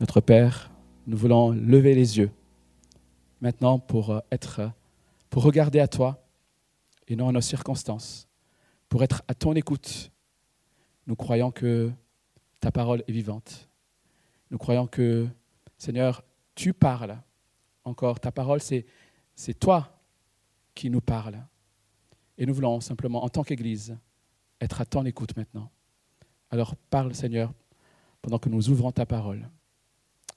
Notre Père, nous voulons lever les yeux maintenant pour euh, être, pour regarder à toi et non à nos circonstances, pour être à ton écoute. Nous croyons que ta parole est vivante. Nous croyons que, Seigneur, tu parles encore. Ta parole, c'est, c'est toi qui nous parles. Et nous voulons simplement, en tant qu'Église, être à ton écoute maintenant. Alors parle, Seigneur, pendant que nous ouvrons ta parole.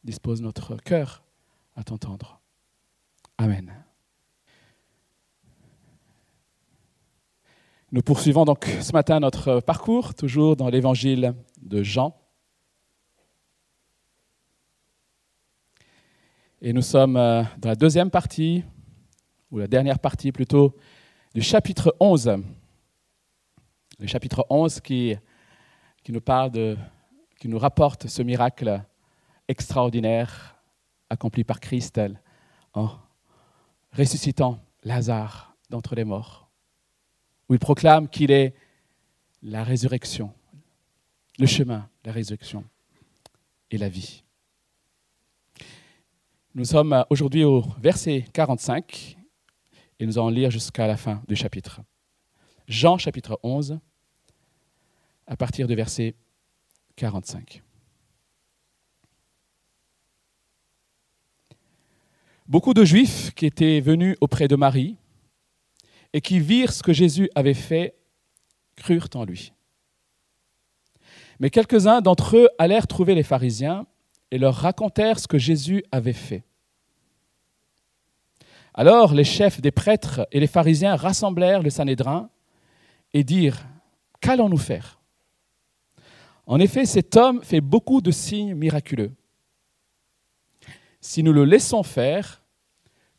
Dispose notre cœur à t'entendre. Amen. Nous poursuivons donc ce matin notre parcours, toujours dans l'évangile de Jean. Et nous sommes euh, dans la deuxième partie, ou la dernière partie plutôt, du chapitre 11. Le chapitre 11 qui, qui nous parle de, qui nous rapporte ce miracle extraordinaire accompli par Christ en ressuscitant Lazare d'entre les morts, où il proclame qu'il est la résurrection, le chemin, la résurrection et la vie. Nous sommes aujourd'hui au verset 45 et nous allons lire jusqu'à la fin du chapitre. Jean chapitre 11, à partir du verset 45. Beaucoup de Juifs qui étaient venus auprès de Marie et qui virent ce que Jésus avait fait crurent en lui. Mais quelques-uns d'entre eux allèrent trouver les pharisiens et leur racontèrent ce que Jésus avait fait. Alors les chefs des prêtres et les pharisiens rassemblèrent le Sanhédrin et dirent Qu'allons-nous faire? En effet, cet homme fait beaucoup de signes miraculeux. Si nous le laissons faire,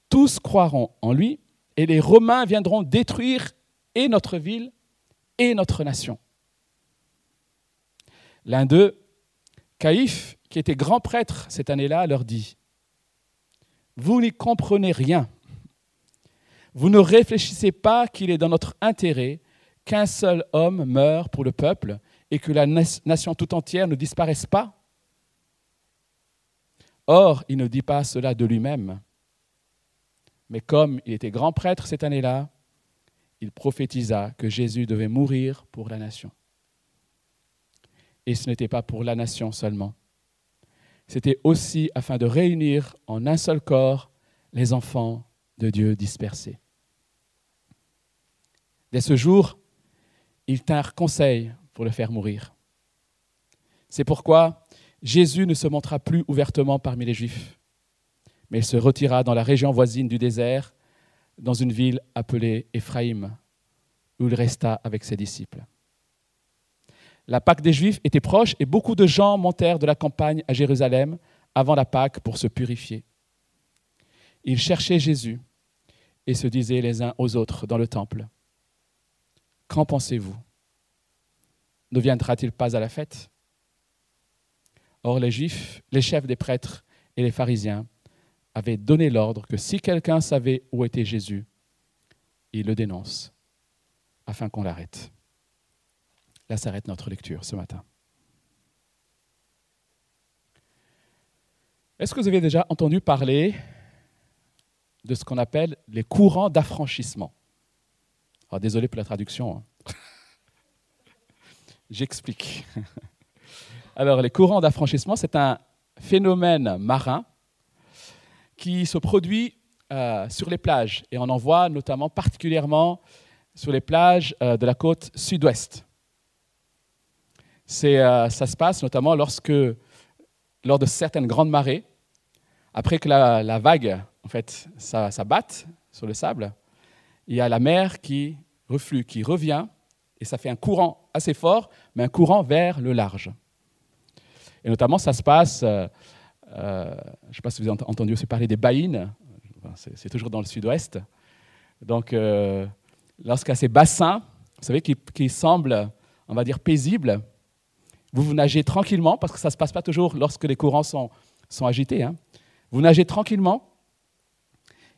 tous croiront en lui et les Romains viendront détruire et notre ville et notre nation. L'un d'eux, Caïphe, qui était grand prêtre cette année-là, leur dit Vous n'y comprenez rien. Vous ne réfléchissez pas qu'il est dans notre intérêt qu'un seul homme meure pour le peuple et que la nation tout entière ne disparaisse pas Or, il ne dit pas cela de lui-même. Mais comme il était grand prêtre cette année-là, il prophétisa que Jésus devait mourir pour la nation. Et ce n'était pas pour la nation seulement. C'était aussi afin de réunir en un seul corps les enfants de Dieu dispersés. Dès ce jour, ils tinrent conseil pour le faire mourir. C'est pourquoi Jésus ne se montra plus ouvertement parmi les Juifs, mais il se retira dans la région voisine du désert, dans une ville appelée Éphraïm, où il resta avec ses disciples. La Pâque des Juifs était proche et beaucoup de gens montèrent de la campagne à Jérusalem avant la Pâque pour se purifier. Ils cherchaient Jésus et se disaient les uns aux autres dans le temple, Qu'en pensez-vous? Ne viendra-t-il pas à la fête? Or, les Juifs, les chefs des prêtres et les pharisiens avaient donné l'ordre que si quelqu'un savait où était Jésus, il le dénonce afin qu'on l'arrête. Là s'arrête notre lecture ce matin. Est-ce que vous avez déjà entendu parler de ce qu'on appelle les courants d'affranchissement? Ah, Désolé pour la traduction. Hein. J'explique. Alors, les courants d'affranchissement, c'est un phénomène marin qui se produit euh, sur les plages. Et on en voit notamment particulièrement sur les plages euh, de la côte sud-ouest. Euh, ça se passe notamment lorsque, lors de certaines grandes marées, après que la, vague en fait, sur le sable, il y a la mer qui reflue, qui revient, et ça fait un courant assez fort, mais un courant vers le large. Et notamment, ça se passe, euh, euh, je ne sais pas si vous avez entendu aussi parler des baïnes, c'est toujours dans le sud-ouest. Donc, euh, a ces bassins, vous savez, qui, semblent, on va dire, paisibles, vous, vous nagez tranquillement, parce que ça ne se passe pas toujours lorsque les courants sont, sont agités. Hein. Vous nagez tranquillement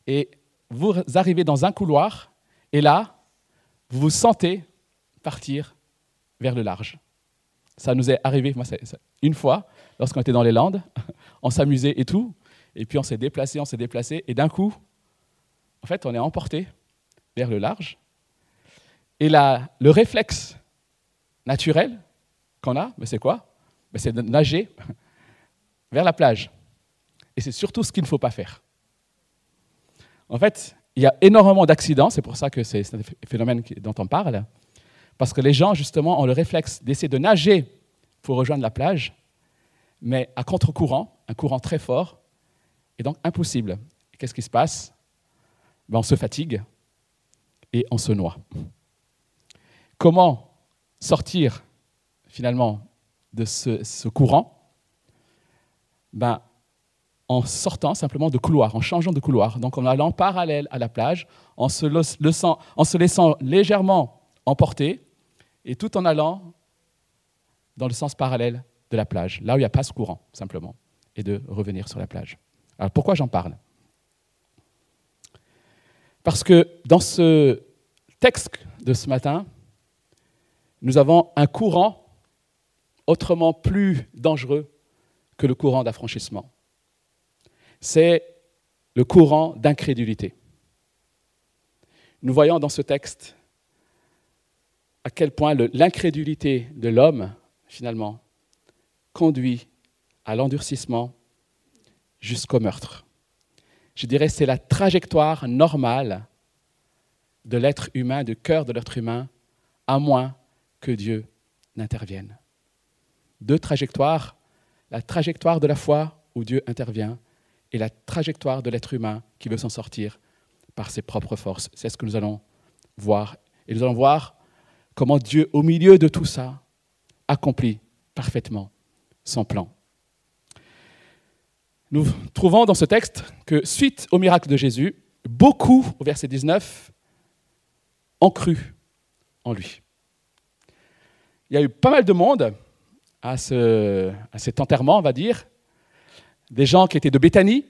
et vous arrivez dans un couloir, et là, vous vous sentez partir vers le large. Ça nous est arrivé, moi, une fois, lorsqu'on était dans les Landes, on s'amusait et tout. Et puis on s'est déplacé, on s'est déplacé, et d'un coup, en fait, on est emporté vers le large. Et là, le réflexe naturel qu'on a, c'est quoi? C'est de nager vers la plage. Et c'est surtout ce qu'il ne faut pas faire. En fait, il y a énormément d'accidents, c'est pour ça que c'est un phénomène dont on parle, parce que les gens, justement, ont le réflexe d'essayer de nager pour rejoindre la plage, mais à contre-courant, un courant très fort, et donc impossible. Qu'est-ce qui se passe? Ben, On se fatigue et on se noie. Comment sortir finalement de ce, courant? Ben, En sortant simplement de couloir, en changeant de couloir. Donc en allant parallèle à la plage, en se, en se laissant légèrement emporter, et tout en allant dans le sens parallèle de la plage, là où il n'y a pas ce courant, simplement, et de revenir sur la plage. Alors pourquoi j'en parle? Parce que dans ce texte de ce matin, nous avons un courant autrement plus dangereux que le courant d'affranchissement. C'est le courant d'incrédulité. Nous voyons dans ce texte à quel point l'incrédulité de l'homme, finalement, conduit à l'endurcissement jusqu'au meurtre. Je dirais c'est la trajectoire normale de l'être humain, du cœur de l'être humain, à moins que Dieu n'intervienne. Deux trajectoires, la trajectoire de la foi où Dieu intervient et la trajectoire de l'être humain qui veut s'en sortir par ses propres forces. C'est ce que nous allons voir. Et nous allons voir comment Dieu, au milieu de tout ça, accomplit parfaitement son plan. Nous trouvons dans ce texte que suite au miracle de Jésus, beaucoup, au verset 19, ont cru en lui. Il y a eu pas mal de monde à, ce, à cet enterrement, on va dire, des gens qui étaient de Béthanie,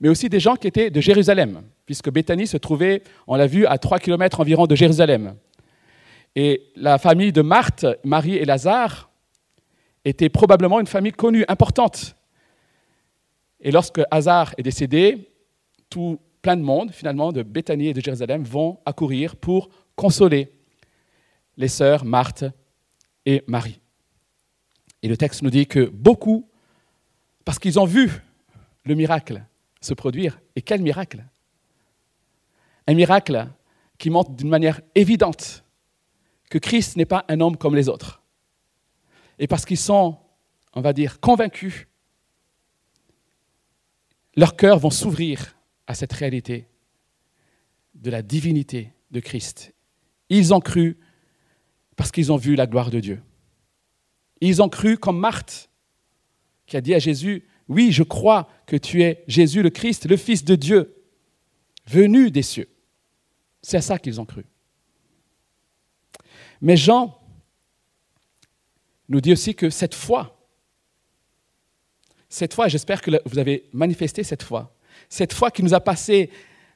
mais aussi des gens qui étaient de Jérusalem, puisque Béthanie se trouvait, on l'a vu, à 3 km environ de Jérusalem. Et la famille de Marthe, Marie et Lazare était probablement une famille connue, importante. Et lorsque Hazar est décédé, tout plein de monde, finalement, de Béthanie et de Jérusalem, vont accourir pour consoler les sœurs Marthe et Marie. Et le texte nous dit que beaucoup, parce qu'ils ont vu le miracle se produire, et quel miracle? Un miracle qui montre d'une manière évidente que Christ n'est pas un homme comme les autres. Et parce qu'ils sont, on va dire, convaincus leurs cœurs vont s'ouvrir à cette réalité de la divinité de Christ. Ils ont cru parce qu'ils ont vu la gloire de Dieu. Ils ont cru comme Marthe, qui a dit à Jésus, oui, je crois que tu es Jésus le Christ, le Fils de Dieu, venu des cieux. C'est à ça qu'ils ont cru. Mais Jean nous dit aussi que cette foi cette foi, j'espère que vous avez manifesté cette foi, cette foi qui nous a passé,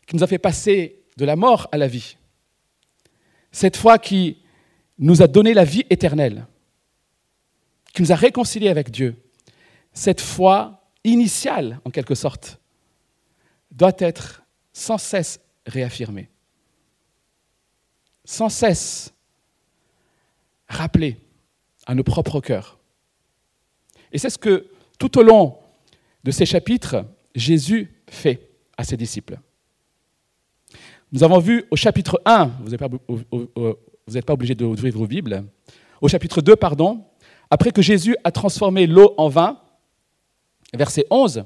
qui nous a fait passer de la mort à la vie, cette foi qui nous a donné la vie éternelle, qui nous a réconciliés avec Dieu, cette foi initiale en quelque sorte, doit être sans cesse réaffirmée, sans cesse rappelée à nos propres cœurs. Et c'est ce que tout au long de ces chapitres, Jésus fait à ses disciples. Nous avons vu au chapitre 1, vous n'êtes pas, obligé d'ouvrir vos Bibles, au chapitre 2, pardon, après que Jésus a transformé l'eau en vin, verset 11,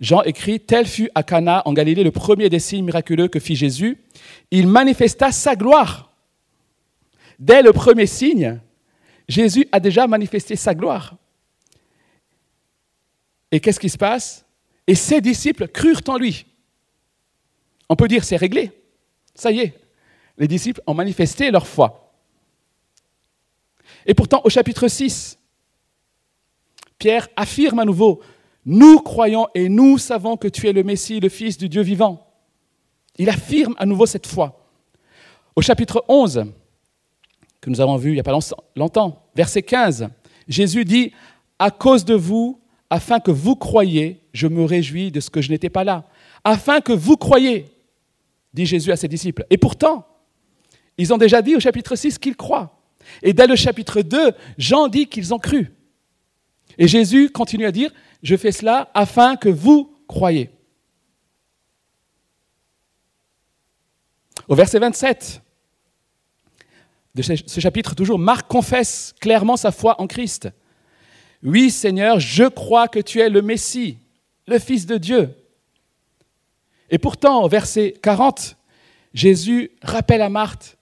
Jean écrit Tel fut à Cana en Galilée le premier des signes miraculeux que fit Jésus. Il manifesta sa gloire. Dès le premier signe, Jésus a déjà manifesté sa gloire. Et qu'est-ce qui se passe? Et ses disciples crurent en lui. On peut dire c'est réglé. Ça y est, les disciples ont manifesté leur foi. Et pourtant, au chapitre 6, Pierre affirme à nouveau, nous croyons et nous savons que tu es le Messie, le Fils du Dieu vivant. Il affirme à nouveau cette foi. Au chapitre 11, que nous avons vu il n'y a pas longtemps, verset 15, Jésus dit, à cause de vous, afin que vous croyiez, je me réjouis de ce que je n'étais pas là. Afin que vous croyiez, dit Jésus à ses disciples. Et pourtant, ils ont déjà dit au chapitre 6 qu'ils croient. Et dès le chapitre 2, Jean dit qu'ils ont cru. Et Jésus continue à dire, je fais cela afin que vous croyiez. Au verset 27 de ce chapitre, toujours, Marc confesse clairement sa foi en Christ. Oui, Seigneur, je crois que tu es le Messie, le Fils de Dieu. Et pourtant, au verset 40, Jésus rappelle à Marthe,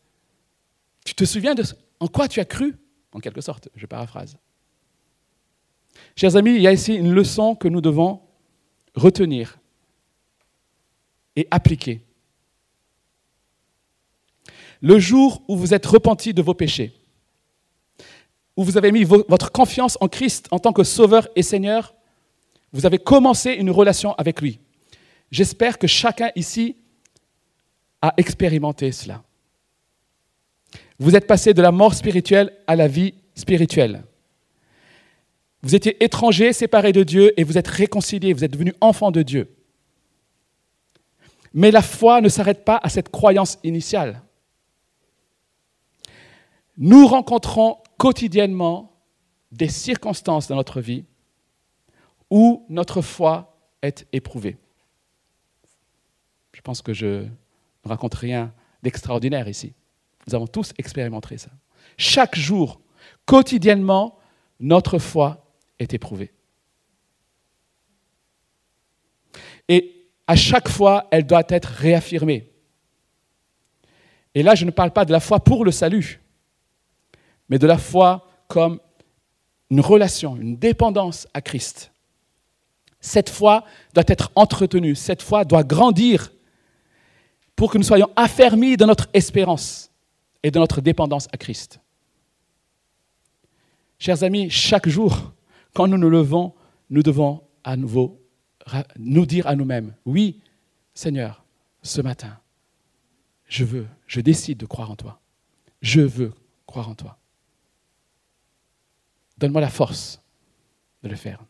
tu te souviens de en quoi tu as cru? En quelque sorte, je paraphrase. Chers amis, il y a ici une leçon que nous devons retenir et appliquer. Le jour où vous êtes repenti de vos péchés, où vous avez mis votre confiance en Christ en tant que Sauveur et Seigneur, vous avez commencé une relation avec lui. J'espère que chacun ici a expérimenté cela. Vous êtes passé de la mort spirituelle à la vie spirituelle. Vous étiez étranger, séparé de Dieu, et vous êtes réconcilié, vous êtes devenu enfant de Dieu. Mais la foi ne s'arrête pas à cette croyance initiale. Nous rencontrons quotidiennement des circonstances dans notre vie où notre foi est éprouvée. Je pense que je ne raconte rien d'extraordinaire ici. Nous avons tous expérimenté ça. Chaque jour, quotidiennement, notre foi est éprouvée. Et à chaque fois, elle doit être réaffirmée. Et là, je ne parle pas de la foi pour le salut mais de la foi comme une relation, une dépendance à Christ. Cette foi doit être entretenue, cette foi doit grandir pour que nous soyons affermis dans notre espérance et dans notre dépendance à Christ. Chers amis, chaque jour, quand nous nous levons, nous devons à nouveau nous dire à nous-mêmes, oui, Seigneur, ce matin, je veux, je décide de croire en toi. Je veux croire en toi. Donne-moi la force de le faire.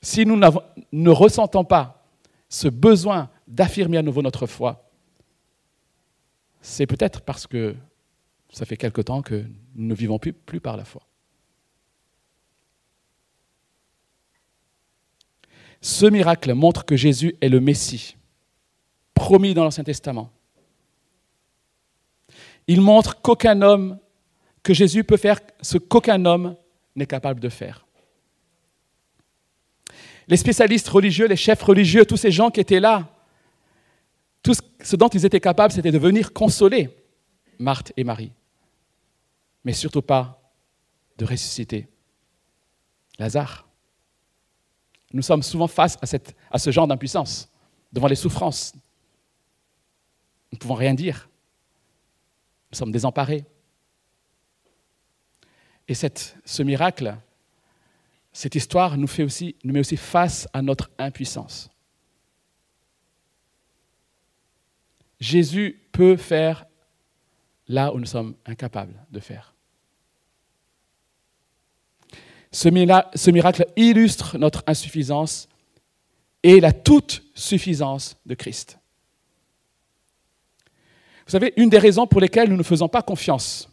Si nous ne ressentons pas ce besoin d'affirmer à nouveau notre foi, c'est peut-être parce que ça fait quelque temps que nous ne vivons plus, par la foi. Ce miracle montre que Jésus est le Messie, promis dans l'Ancien Testament. Il montre qu'aucun homme que Jésus peut faire ce qu'aucun homme n'est capable de faire. Les spécialistes religieux, les chefs religieux, tous ces gens qui étaient là, tout ce dont ils étaient capables, c'était de venir consoler Marthe et Marie, mais surtout pas de ressusciter Lazare. Nous sommes souvent face à, à ce genre d'impuissance, devant les souffrances. Nous ne pouvons rien dire. Nous sommes désemparés. Et ce miracle, cette histoire nous, met aussi face à notre impuissance. Jésus peut faire là où nous sommes incapables de faire. Ce miracle illustre notre insuffisance et la toute suffisance de Christ. Vous savez, une des raisons pour lesquelles nous ne faisons pas confiance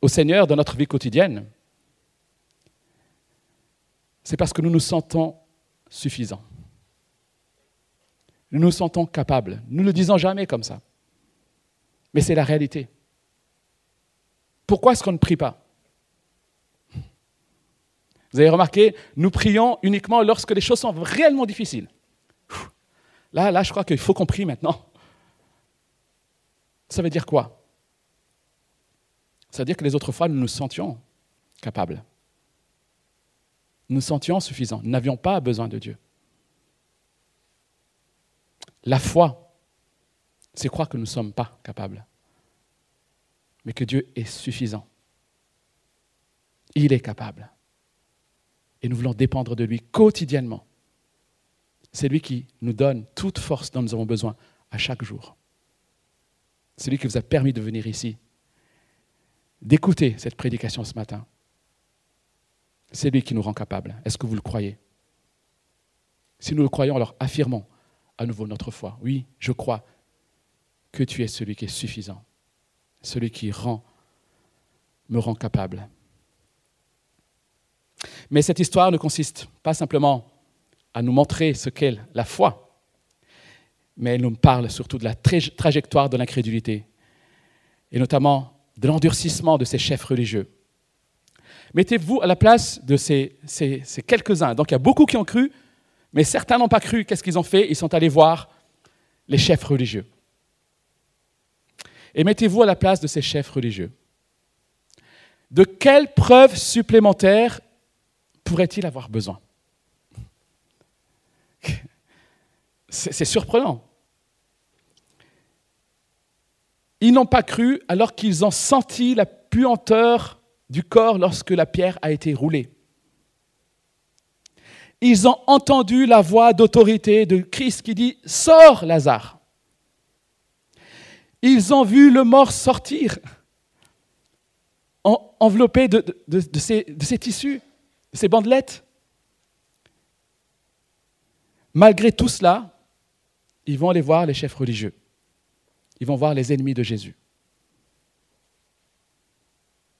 au Seigneur dans notre vie quotidienne, c'est parce que nous nous sentons suffisants. Nous nous sentons capables. Nous ne le disons jamais comme ça. Mais c'est la réalité. Pourquoi est-ce qu'on ne prie pas? Vous avez remarqué, nous prions uniquement lorsque les choses sont réellement difficiles. Là, là, je crois qu'il faut qu'on prie maintenant. Ça veut dire quoi? C'est-à-dire que les autres fois, nous nous sentions capables. Nous nous sentions suffisants. Nous n'avions pas besoin de Dieu. La foi, c'est croire que nous ne sommes pas capables, mais que Dieu est suffisant. Il est capable. Et nous voulons dépendre de lui quotidiennement. C'est lui qui nous donne toute force dont nous avons besoin à chaque jour. C'est lui qui vous a permis de venir ici d'écouter cette prédication ce matin. C'est lui qui nous rend capables. Est-ce que vous le croyez? Si nous le croyons, alors affirmons à nouveau notre foi. Oui, je crois que tu es celui qui est suffisant, celui qui rend, me rend capable. Mais cette histoire ne consiste pas simplement à nous montrer ce qu'est la foi, mais elle nous parle surtout de la trajectoire de l'incrédulité, et notamment de l'endurcissement de ces chefs religieux. Mettez-vous à la place de ces, quelques-uns. Donc il y a beaucoup qui ont cru, mais certains n'ont pas cru. Qu'est-ce qu'ils ont fait? Ils sont allés voir les chefs religieux. Et mettez-vous à la place de ces chefs religieux. De quelles preuves supplémentaires pourrait-il avoir besoin? C'est surprenant. Ils n'ont pas cru alors qu'ils ont senti la puanteur du corps lorsque la pierre a été roulée. Ils ont entendu la voix d'autorité de Christ qui dit Sors, Lazare. Ils ont vu le mort sortir, enveloppé de, de, ces tissus, de ces bandelettes. Malgré tout cela, ils vont aller voir les chefs religieux. Ils vont voir les ennemis de Jésus.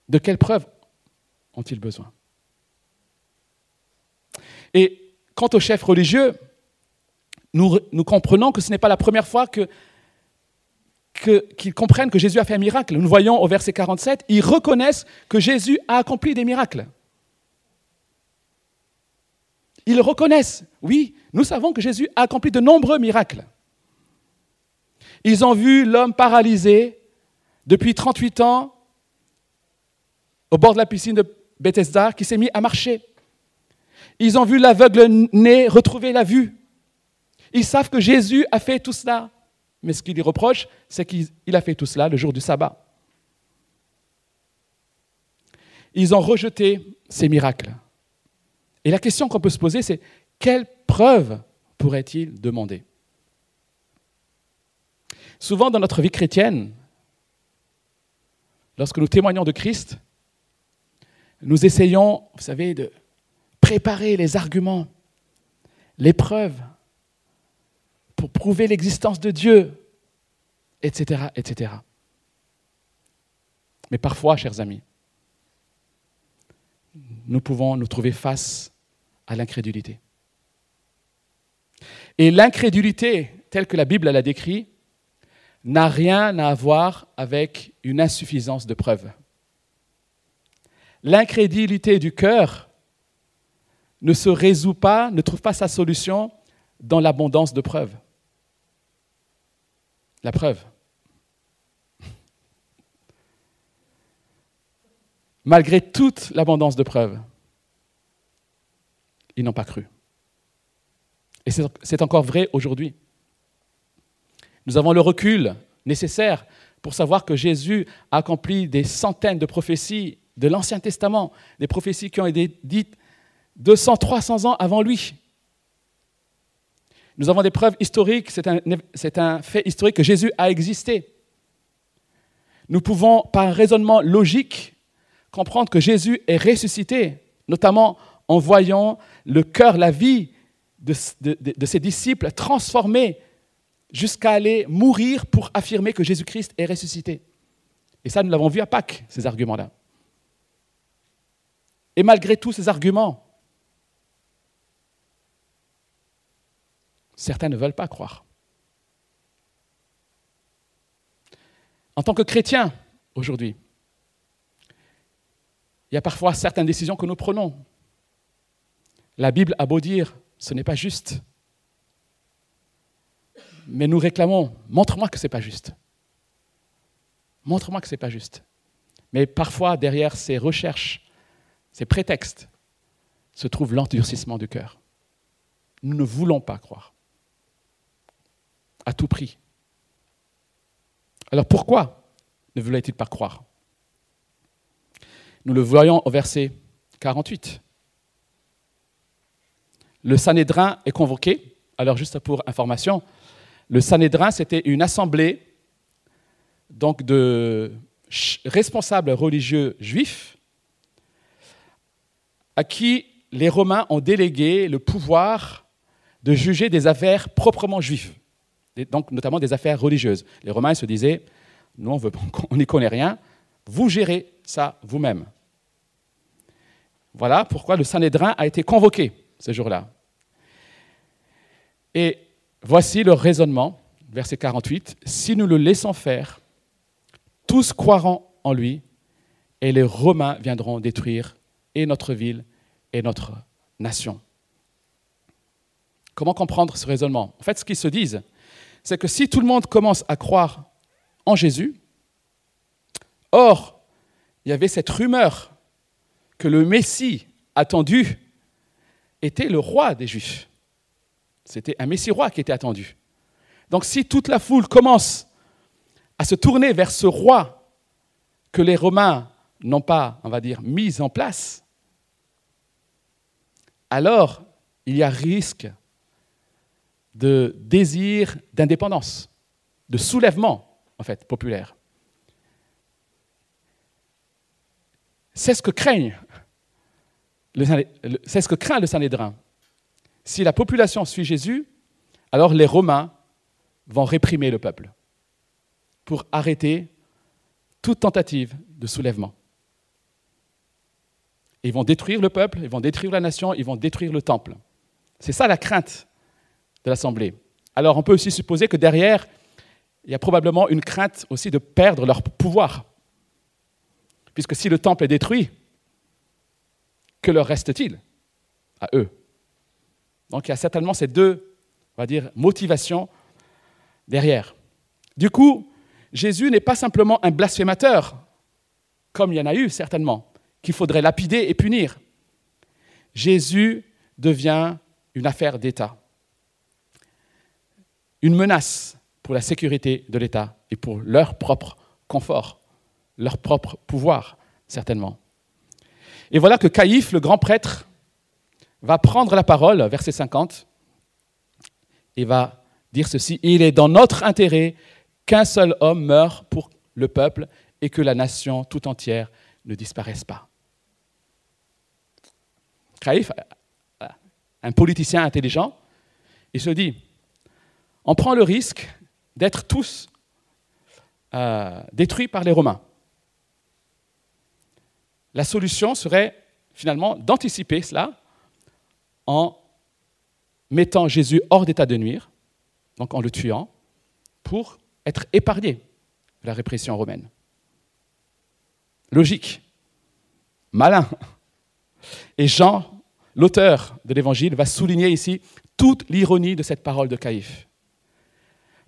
De quelles preuves ont-ils besoin? Et quant aux chefs religieux, nous, comprenons que ce n'est pas la première fois qu'ils comprennent que Jésus a fait un miracle. Nous voyons au verset 47, ils reconnaissent que Jésus a accompli des miracles. Ils reconnaissent. Oui, nous savons que Jésus a accompli de nombreux miracles. Ils ont vu l'homme paralysé depuis 38 ans au bord de la piscine de Bethesda qui s'est mis à marcher. Ils ont vu l'aveugle né retrouver la vue. Ils savent que Jésus a fait tout cela. Mais ce qu'ils reprochent, c'est qu'il a fait tout cela le jour du sabbat. Ils ont rejeté ces miracles. Et la question qu'on peut se poser, c'est quelle preuve pourrait-il demander? Souvent dans notre vie chrétienne, lorsque nous témoignons de Christ, nous essayons, vous savez, de préparer les arguments, les preuves pour prouver l'existence de Dieu, etc., etc. Mais parfois, chers amis, nous pouvons nous trouver face à l'incrédulité. Et l'incrédulité, telle que la Bible l'a décrit, n'a rien à voir avec une insuffisance de preuves. L'incrédulité du cœur ne se résout pas, ne trouve pas sa solution dans l'abondance de preuves. La preuve. Malgré toute l'abondance de preuves, ils n'ont pas cru. Et c'est encore vrai aujourd'hui. Nous avons le recul nécessaire pour savoir que Jésus a accompli des centaines de prophéties de l'Ancien Testament, des prophéties qui ont été dites 200, 300 ans avant lui. Nous avons des preuves historiques, c'est un, fait historique que Jésus a existé. Nous pouvons, par un raisonnement logique, comprendre que Jésus est ressuscité, notamment en voyant le cœur, la vie de ses disciples transformés jusqu'à aller mourir pour affirmer que Jésus-Christ est ressuscité. Et ça, nous l'avons vu à Pâques, ces arguments-là. Et malgré tous ces arguments, certains ne veulent pas croire. En tant que chrétiens, aujourd'hui, il y a parfois certaines décisions que nous prenons. La Bible a beau dire, ce n'est pas juste mais nous réclamons, montre-moi que ce n'est pas juste. Montre-moi que ce n'est pas juste. Mais parfois, derrière ces recherches, ces prétextes, se trouve l'endurcissement du cœur. Nous ne voulons pas croire. À tout prix. Alors pourquoi ne voulait-il pas croire? Nous le voyons au verset 48. Le Sanhédrin est convoqué. Alors juste pour information, le Sanhédrin, c'était une assemblée donc de responsables religieux juifs à qui les Romains ont délégué le pouvoir de juger des affaires proprement juives, donc notamment des affaires religieuses. Les Romains se disaient, nous on n'y connaît rien, vous gérez ça vous-même. Voilà pourquoi le Sanhédrin a été convoqué ce jour-là. Et voici le raisonnement, verset 48, si nous le laissons faire, tous croiront en lui, et les Romains viendront détruire et notre ville et notre nation. Comment comprendre ce raisonnement? En fait, ce qu'ils se disent, c'est que si tout le monde commence à croire en Jésus, or, il y avait cette rumeur que le Messie attendu était le roi des Juifs. C'était un Messie roi qui était attendu. Donc si toute la foule commence à se tourner vers ce roi que les Romains n'ont pas, on va dire, mis en place, alors il y a risque de désir d'indépendance, de soulèvement, en fait, populaire. C'est ce que craignent c'est ce le. Si la population suit Jésus, alors les Romains vont réprimer le peuple pour arrêter toute tentative de soulèvement. Ils vont détruire le peuple, ils vont détruire la nation, ils vont détruire le temple. C'est ça la crainte de l'Assemblée. Alors on peut aussi supposer que derrière, il y a probablement une crainte aussi de perdre leur pouvoir. Puisque si le temple est détruit, que leur reste-t-il à eux? Donc il y a certainement ces deux, va dire, motivations derrière. Du coup, Jésus n'est pas simplement un blasphémateur, comme il y en a eu certainement, qu'il faudrait lapider et punir. Jésus devient une affaire d'État, une menace pour la sécurité de l'État et pour leur propre confort, leur propre pouvoir, certainement. Et voilà que Caïphe, le grand prêtre, va prendre la parole, verset 50, et va dire ceci, il est dans notre intérêt qu'un seul homme meure pour le peuple et que la nation tout entière ne disparaisse pas. Caïphe, un politicien intelligent, il se dit, on prend le risque d'être tous euh, détruits par les Romains. La solution serait finalement d'anticiper cela en mettant Jésus hors d'état de nuire, donc en le tuant, pour être épargné de la répression romaine. Logique, malin. Et Jean, l'auteur de l'Évangile, va souligner ici toute l'ironie de cette parole de Caïphe.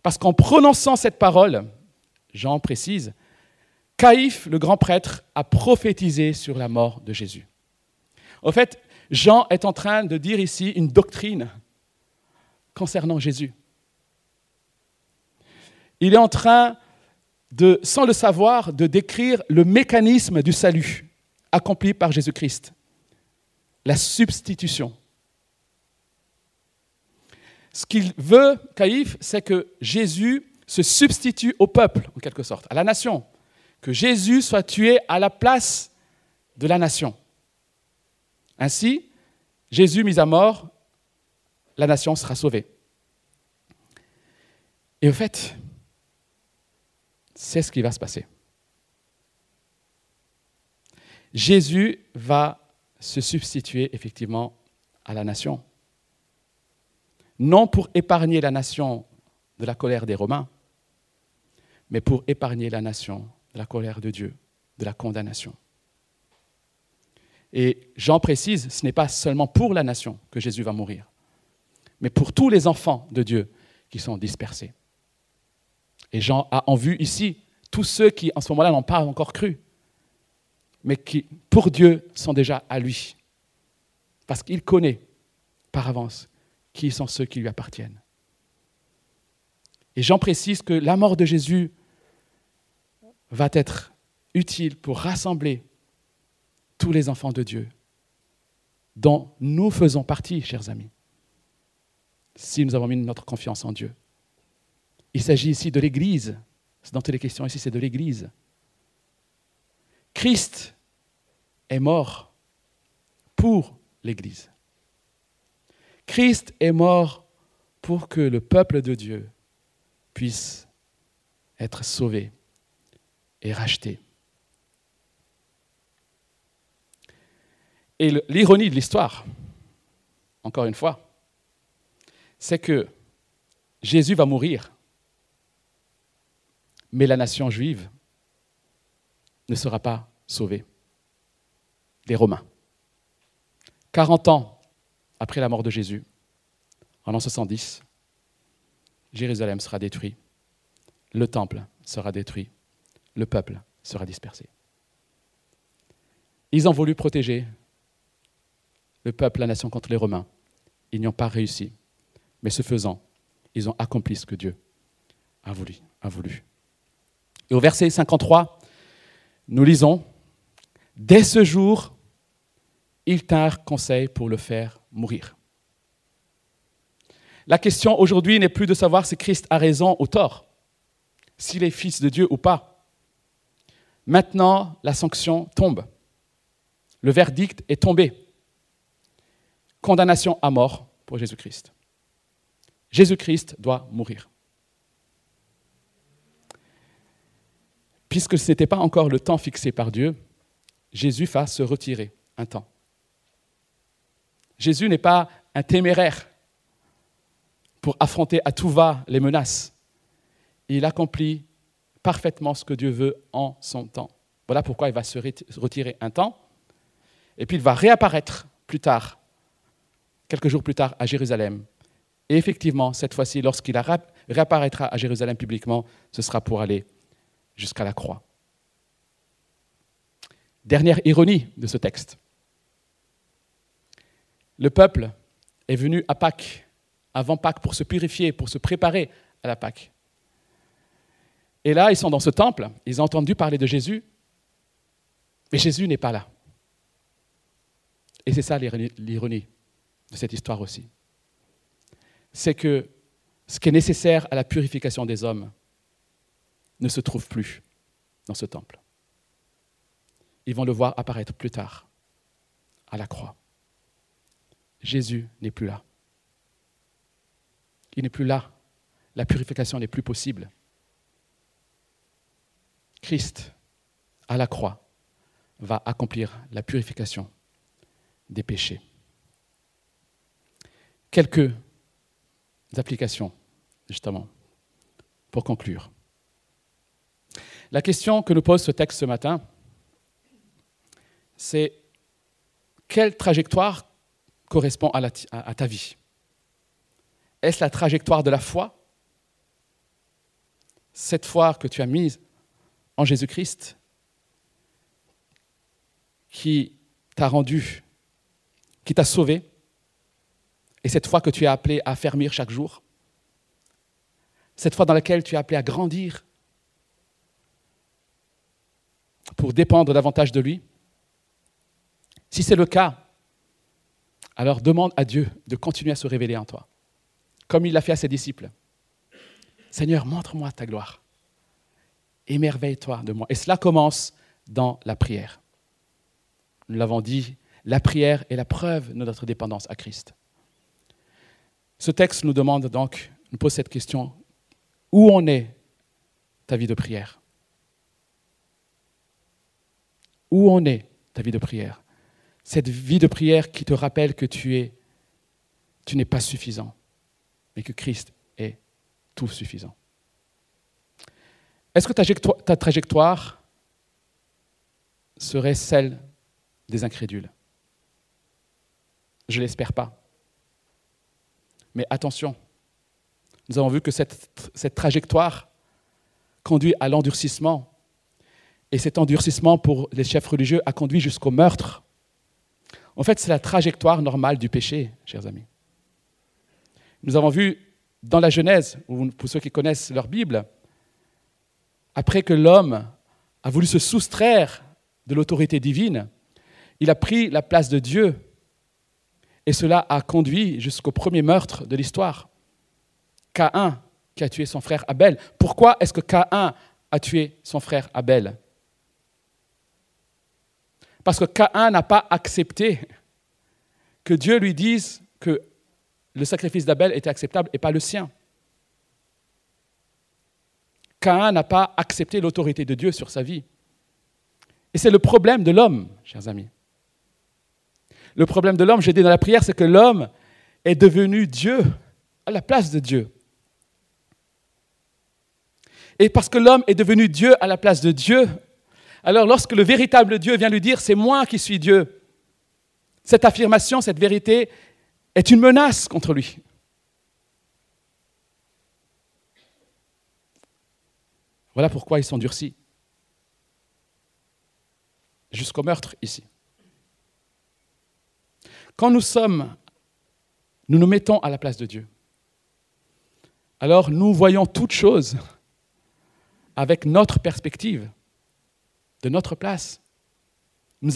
Parce qu'en prononçant cette parole, Jean précise, Caïphe, le grand prêtre, a prophétisé sur la mort de Jésus. Au fait, Jean est en train de dire ici une doctrine concernant Jésus. Il est en train sans le savoir, de décrire le mécanisme du salut accompli par Jésus-Christ, la substitution. Ce qu'il veut, Caïphe, c'est que Jésus se substitue au peuple, en quelque sorte, à la nation, que Jésus soit tué à la place de la nation. Ainsi, Jésus mis à mort, la nation sera sauvée. Et au fait, c'est ce qui va se passer. Jésus va se substituer effectivement à la nation. Non pour épargner la nation de la colère des Romains, mais pour épargner la nation de la colère de Dieu, de la condamnation. Et Jean précise, ce n'est pas seulement pour la nation que Jésus va mourir, mais pour tous les enfants de Dieu qui sont dispersés. Et Jean a en vue ici tous ceux qui, en ce moment-là, n'ont pas encore cru, mais qui, pour Dieu, sont déjà à lui. Parce qu'il connaît par avance qui sont ceux qui lui appartiennent. Et Jean précise que la mort de Jésus va être utile pour rassembler tous les enfants de Dieu, dont nous faisons partie, chers amis, si nous avons mis notre confiance en Dieu. Il s'agit ici de l'Église. Dans toutes les questions ici, c'est de l'Église. Christ est mort pour l'Église. Christ est mort pour que le peuple de Dieu puisse être sauvé et racheté. Et l'ironie de l'histoire, encore une fois, c'est que Jésus va mourir, mais la nation juive ne sera pas sauvée. Les Romains. 40 ans après la mort de Jésus, en l'an 70, Jérusalem sera détruit, le temple sera détruit, le peuple sera dispersé. Ils ont voulu protéger le peuple, la nation contre les Romains. Ils n'y ont pas réussi. Mais ce faisant, ils ont accompli ce que Dieu a voulu. A voulu. Et au verset 53, nous lisons, Dès ce jour, ils tinrent conseil pour le faire mourir. La question aujourd'hui n'est plus de savoir si Christ a raison ou tort, s'il est fils de Dieu ou pas. Maintenant, la sanction tombe. Le verdict est tombé condamnation à mort pour Jésus-Christ. Jésus-Christ doit mourir. Puisque ce n'était pas encore le temps fixé par Dieu, Jésus va se retirer un temps. Jésus n'est pas un téméraire pour affronter à tout va les menaces. Il accomplit parfaitement ce que Dieu veut en son temps. Voilà pourquoi il va se retirer un temps, et puis il va réapparaître plus tard quelques jours plus tard à Jérusalem. Et effectivement, cette fois-ci, lorsqu'il réapparaîtra à Jérusalem publiquement, ce sera pour aller jusqu'à la croix. Dernière ironie de ce texte. Le peuple est venu à Pâques, avant Pâques, pour se purifier, pour se préparer à la Pâques. Et là, ils sont dans ce temple, ils ont entendu parler de Jésus, mais Jésus n'est pas là. Et c'est ça l'ironie de cette histoire aussi. C'est que ce qui est nécessaire à la purification des hommes ne se trouve plus dans ce temple. Ils vont le voir apparaître plus tard, à la croix. Jésus n'est plus là. Il n'est plus là. La purification n'est plus possible. Christ, à la croix, va accomplir la purification des péchés. Quelques applications, justement, pour conclure. La question que nous pose ce texte ce matin, c'est quelle trajectoire correspond à, ta vie? Est-ce la trajectoire de la foi Cette foi que tu as mise en Jésus-Christ qui t'a rendu, qui t'a sauvé? Et cette foi que tu es appelé à affermir chaque jour, cette foi dans laquelle tu es appelé à grandir pour dépendre davantage de lui, si c'est le cas, alors demande à Dieu de continuer à se révéler en toi, comme il l'a fait à ses disciples. Seigneur, montre-moi ta gloire. Émerveille-toi de moi. Et cela commence dans la prière. Nous l'avons dit, la prière est la preuve de notre dépendance à Christ. Ce texte nous demande donc, nous pose cette question, où en est ta vie de prière? Où en est ta vie de prière? Cette vie de prière qui te rappelle que tu es, tu n'es pas suffisant, mais que Christ est tout suffisant. Est-ce que ta trajectoire serait celle des incrédules? Je ne l'espère pas. Mais attention, nous avons vu que cette, trajectoire conduit à l'endurcissement. Et cet endurcissement pour les chefs religieux a conduit jusqu'au meurtre. En fait, c'est la trajectoire normale du péché, chers amis. Nous avons vu dans la Genèse, pour ceux qui connaissent leur Bible, après que l'homme a voulu se soustraire de l'autorité divine, il a pris la place de Dieu et cela a conduit jusqu'au premier meurtre de l'histoire. Caïn qui a tué son frère Abel. Pourquoi est-ce que Caïn a tué son frère Abel? Parce que Caïn n'a pas accepté que Dieu lui dise que le sacrifice d'Abel était acceptable et pas le sien. Caïn n'a pas accepté l'autorité de Dieu sur sa vie. Et c'est le problème de l'homme, chers amis. Le problème de l'homme, j'ai dit dans la prière, c'est que l'homme est devenu Dieu à la place de Dieu. Et parce que l'homme est devenu Dieu à la place de Dieu, alors lorsque le véritable Dieu vient lui dire, c'est moi qui suis Dieu, cette affirmation, cette vérité est une menace contre lui. Voilà pourquoi ils sont durcis. Jusqu'au meurtre ici. Quand nous sommes, nous nous mettons à la place de Dieu, alors nous voyons toutes choses avec notre perspective, de notre place. Nous,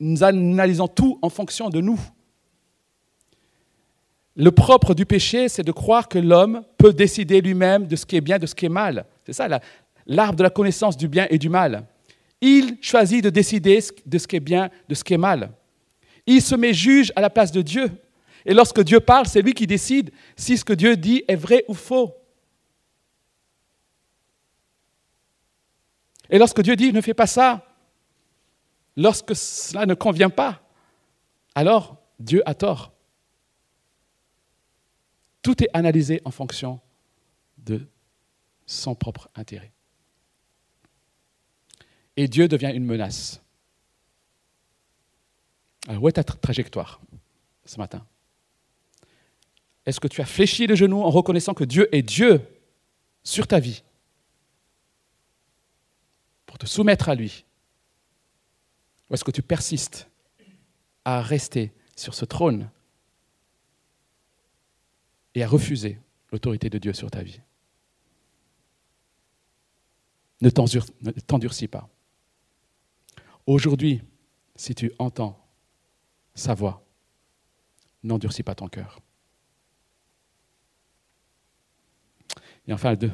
nous analysons tout en fonction de nous. Le propre du péché, c'est de croire que l'homme peut décider lui-même de ce qui est bien, de ce qui est mal. C'est ça l'arbre de la connaissance du bien et du mal. Il choisit de décider de ce qui est bien, de ce qui est mal. Il se met juge à la place de Dieu. Et lorsque Dieu parle, c'est lui qui décide si ce que Dieu dit est vrai ou faux. Et lorsque Dieu dit ne fais pas ça, lorsque cela ne convient pas, alors Dieu a tort. Tout est analysé en fonction de son propre intérêt. Et Dieu devient une menace. Alors, où est ta trajectoire ce matin? Est-ce que tu as fléchi le genou en reconnaissant que Dieu est Dieu sur ta vie pour te soumettre à lui? Ou est-ce que tu persistes à rester sur ce trône et à refuser l'autorité de Dieu sur ta vie? Ne t'endurcis pas. Aujourd'hui, si tu entends sa voix, n'endurcis pas ton cœur. Et enfin, la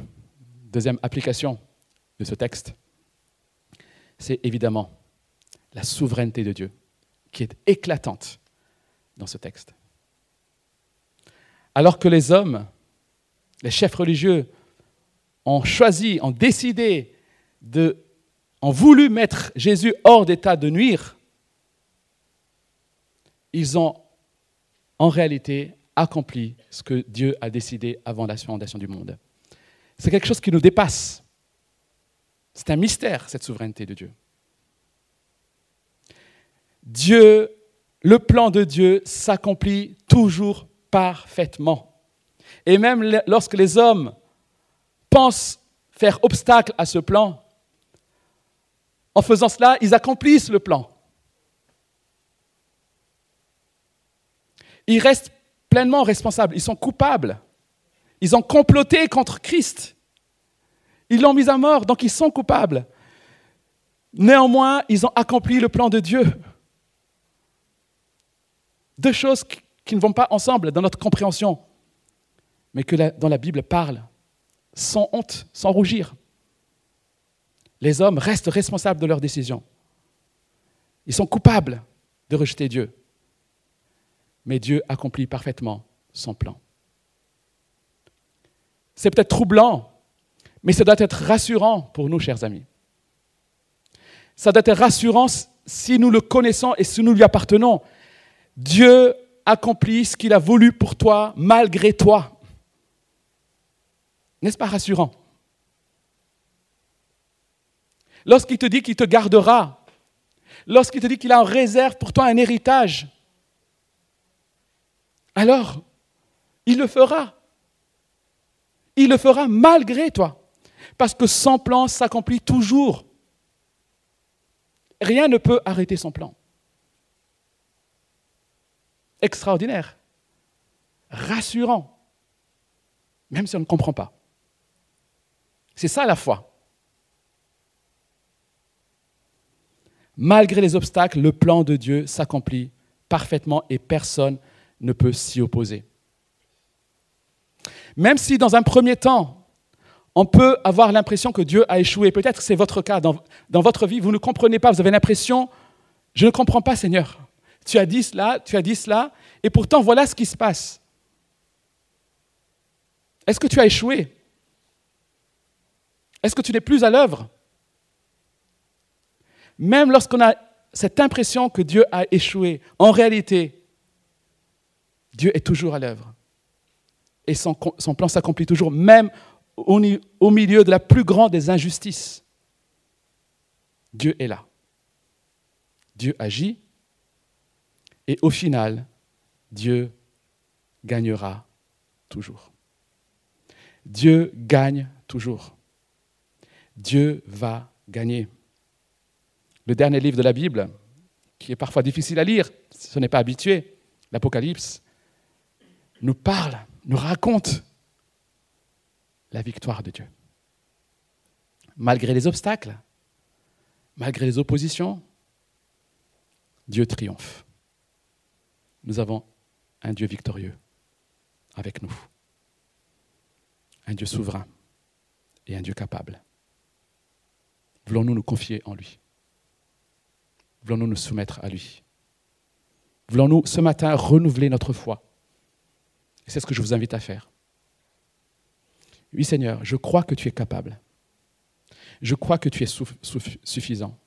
deuxième application de ce texte, c'est évidemment la souveraineté de Dieu, qui est éclatante dans ce texte. Alors que les hommes, les chefs religieux, ont choisi, ont décidé de ont voulu mettre Jésus hors d'état de nuire, ils ont en réalité accompli ce que Dieu a décidé avant la fondation du monde. C'est quelque chose qui nous dépasse. C'est un mystère, cette souveraineté de Dieu. Dieu, le plan de Dieu s'accomplit toujours parfaitement. Et même lorsque les hommes pensent faire obstacle à ce plan, en faisant cela, ils accomplissent le plan. Ils restent pleinement responsables, ils sont coupables. Ils ont comploté contre Christ. Ils l'ont mis à mort, donc ils sont coupables. Néanmoins, ils ont accompli le plan de Dieu. Deux choses qui ne vont pas ensemble dans notre compréhension, mais que dans la Bible parle, sans honte, sans rougir les hommes restent responsables de leurs décisions. Ils sont coupables de rejeter Dieu. Mais Dieu accomplit parfaitement son plan. C'est peut-être troublant, mais ça doit être rassurant pour nous, chers amis. Ça doit être rassurant si nous le connaissons et si nous lui appartenons. Dieu accomplit ce qu'il a voulu pour toi malgré toi. N'est-ce pas rassurant? Lorsqu'il te dit qu'il te gardera, lorsqu'il te dit qu'il a en réserve pour toi un héritage, alors il le fera. Il le fera malgré toi. Parce que son plan s'accomplit toujours. Rien ne peut arrêter son plan. Extraordinaire. Rassurant. Même si on ne comprend pas. C'est ça la foi. Malgré les obstacles, le plan de Dieu s'accomplit parfaitement et personne ne peut s'y opposer. Même si dans un premier temps, on peut avoir l'impression que Dieu a échoué, peut-être c'est votre cas, dans, votre vie, vous ne comprenez pas, vous avez l'impression, je ne comprends pas Seigneur, tu as dit cela, tu as dit cela, et pourtant voilà ce qui se passe. Est-ce que tu as échoué? Est-ce que tu n'es plus à l'œuvre? Même lorsqu'on a cette impression que Dieu a échoué, en réalité, Dieu est toujours à l'œuvre. Et son, plan s'accomplit toujours, même au, au milieu de la plus grande des injustices. Dieu est là. Dieu agit. Et au final, Dieu gagnera toujours. Dieu gagne toujours. Dieu va gagner. Le dernier livre de la Bible, qui est parfois difficile à lire, si ce n'est pas habitué, l'Apocalypse, nous parle, nous raconte la victoire de Dieu. Malgré les obstacles, malgré les oppositions, Dieu triomphe. Nous avons un Dieu victorieux avec nous un Dieu souverain et un Dieu capable. Voulons-nous nous confier en lui? Voulons-nous nous soumettre à lui? Voulons-nous ce matin renouveler notre foi? Et c'est ce que je vous invite à faire. Oui Seigneur, je crois que tu es capable. Je crois que tu es suffisant.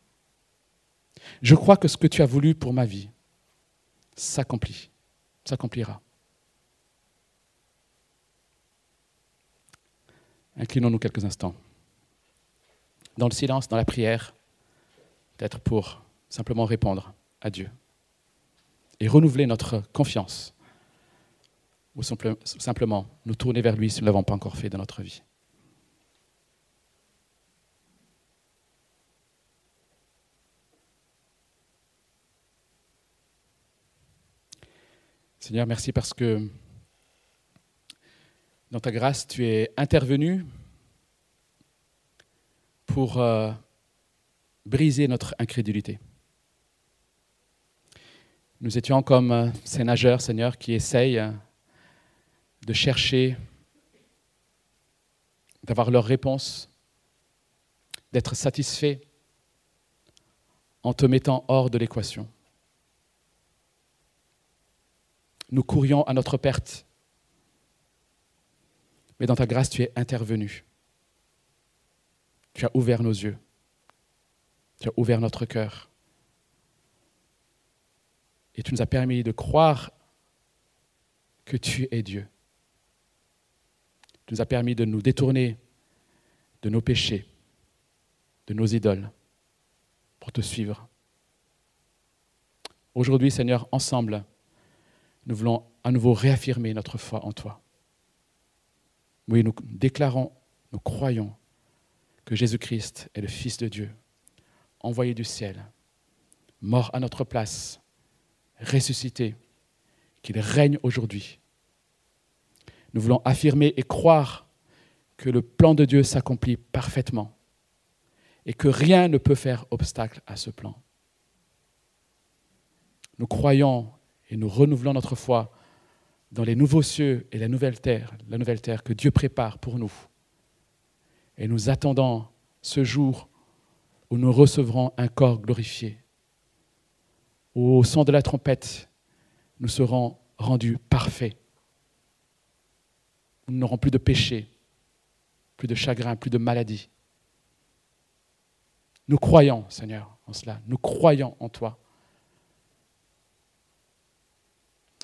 Je crois que ce que tu as voulu pour ma vie s'accomplit, s'accomplira. Inclinons-nous quelques instants. Dans le silence, dans la prière, peut-être pour simplement répondre à Dieu et renouveler notre confiance ou simplement nous tourner vers lui si nous ne l'avons pas encore fait dans notre vie. Seigneur, merci parce que dans ta grâce, tu es intervenu pour euh, briser notre incrédulité. Nous étions comme euh, ces nageurs, Seigneur, qui essayent euh, de chercher, d'avoir leur réponse, d'être satisfaits en te mettant hors de l'équation. Nous courions à notre perte mais dans ta grâce, tu es intervenu. Tu as ouvert nos yeux. Tu as ouvert notre cœur. Et tu nous as permis de croire que tu es Dieu. Tu nous as permis de nous détourner de nos péchés, de nos idoles, pour te suivre. Aujourd'hui, Seigneur, ensemble, nous voulons à nouveau réaffirmer notre foi en toi. Oui, nous déclarons, nous croyons que Jésus-Christ est le Fils de Dieu, envoyé du ciel, mort à notre place, ressuscité, qu'il règne aujourd'hui. Nous voulons affirmer et croire que le plan de Dieu s'accomplit parfaitement et que rien ne peut faire obstacle à ce plan. Nous croyons et nous renouvelons notre foi dans les nouveaux cieux et la nouvelle terre, la nouvelle terre que Dieu prépare pour nous. Et nous attendons ce jour où nous recevrons un corps glorifié. Au son de la trompette, nous serons rendus parfaits. Nous n'aurons plus de péché, plus de chagrin, plus de maladie. Nous croyons, Seigneur, en cela. Nous croyons en toi.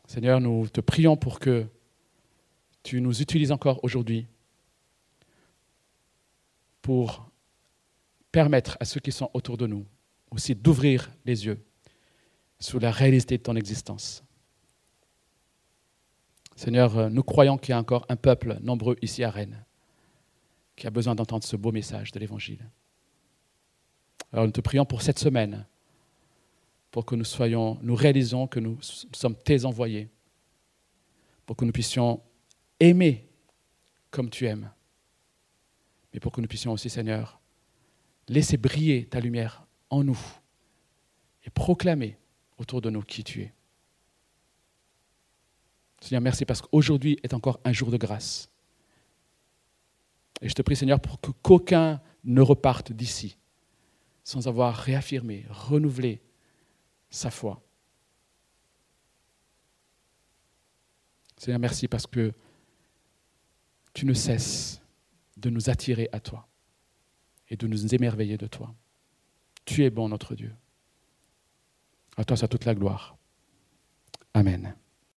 Seigneur, nous te prions pour que tu nous utilises encore aujourd'hui pour permettre à ceux qui sont autour de nous aussi d'ouvrir les yeux sur la réalité de ton existence. Seigneur, nous croyons qu'il y a encore un peuple nombreux ici à Rennes qui a besoin d'entendre ce beau message de l'Évangile. Alors nous te prions pour cette semaine pour que nous soyons, nous réalisons que nous sommes tes envoyés, pour que nous puissions aimer comme tu aimes, mais pour que nous puissions aussi, Seigneur, laisser briller ta lumière en nous et proclamer autour de nous qui tu es. Seigneur, merci parce qu'aujourd'hui est encore un jour de grâce. Et je te prie, Seigneur, pour que qu'aucun ne reparte d'ici sans avoir réaffirmé, renouvelé sa foi. Seigneur, merci parce que tu ne cesses de nous attirer à toi et de nous émerveiller de toi. Tu es bon, notre Dieu. À toi soit toute la gloire. Amen.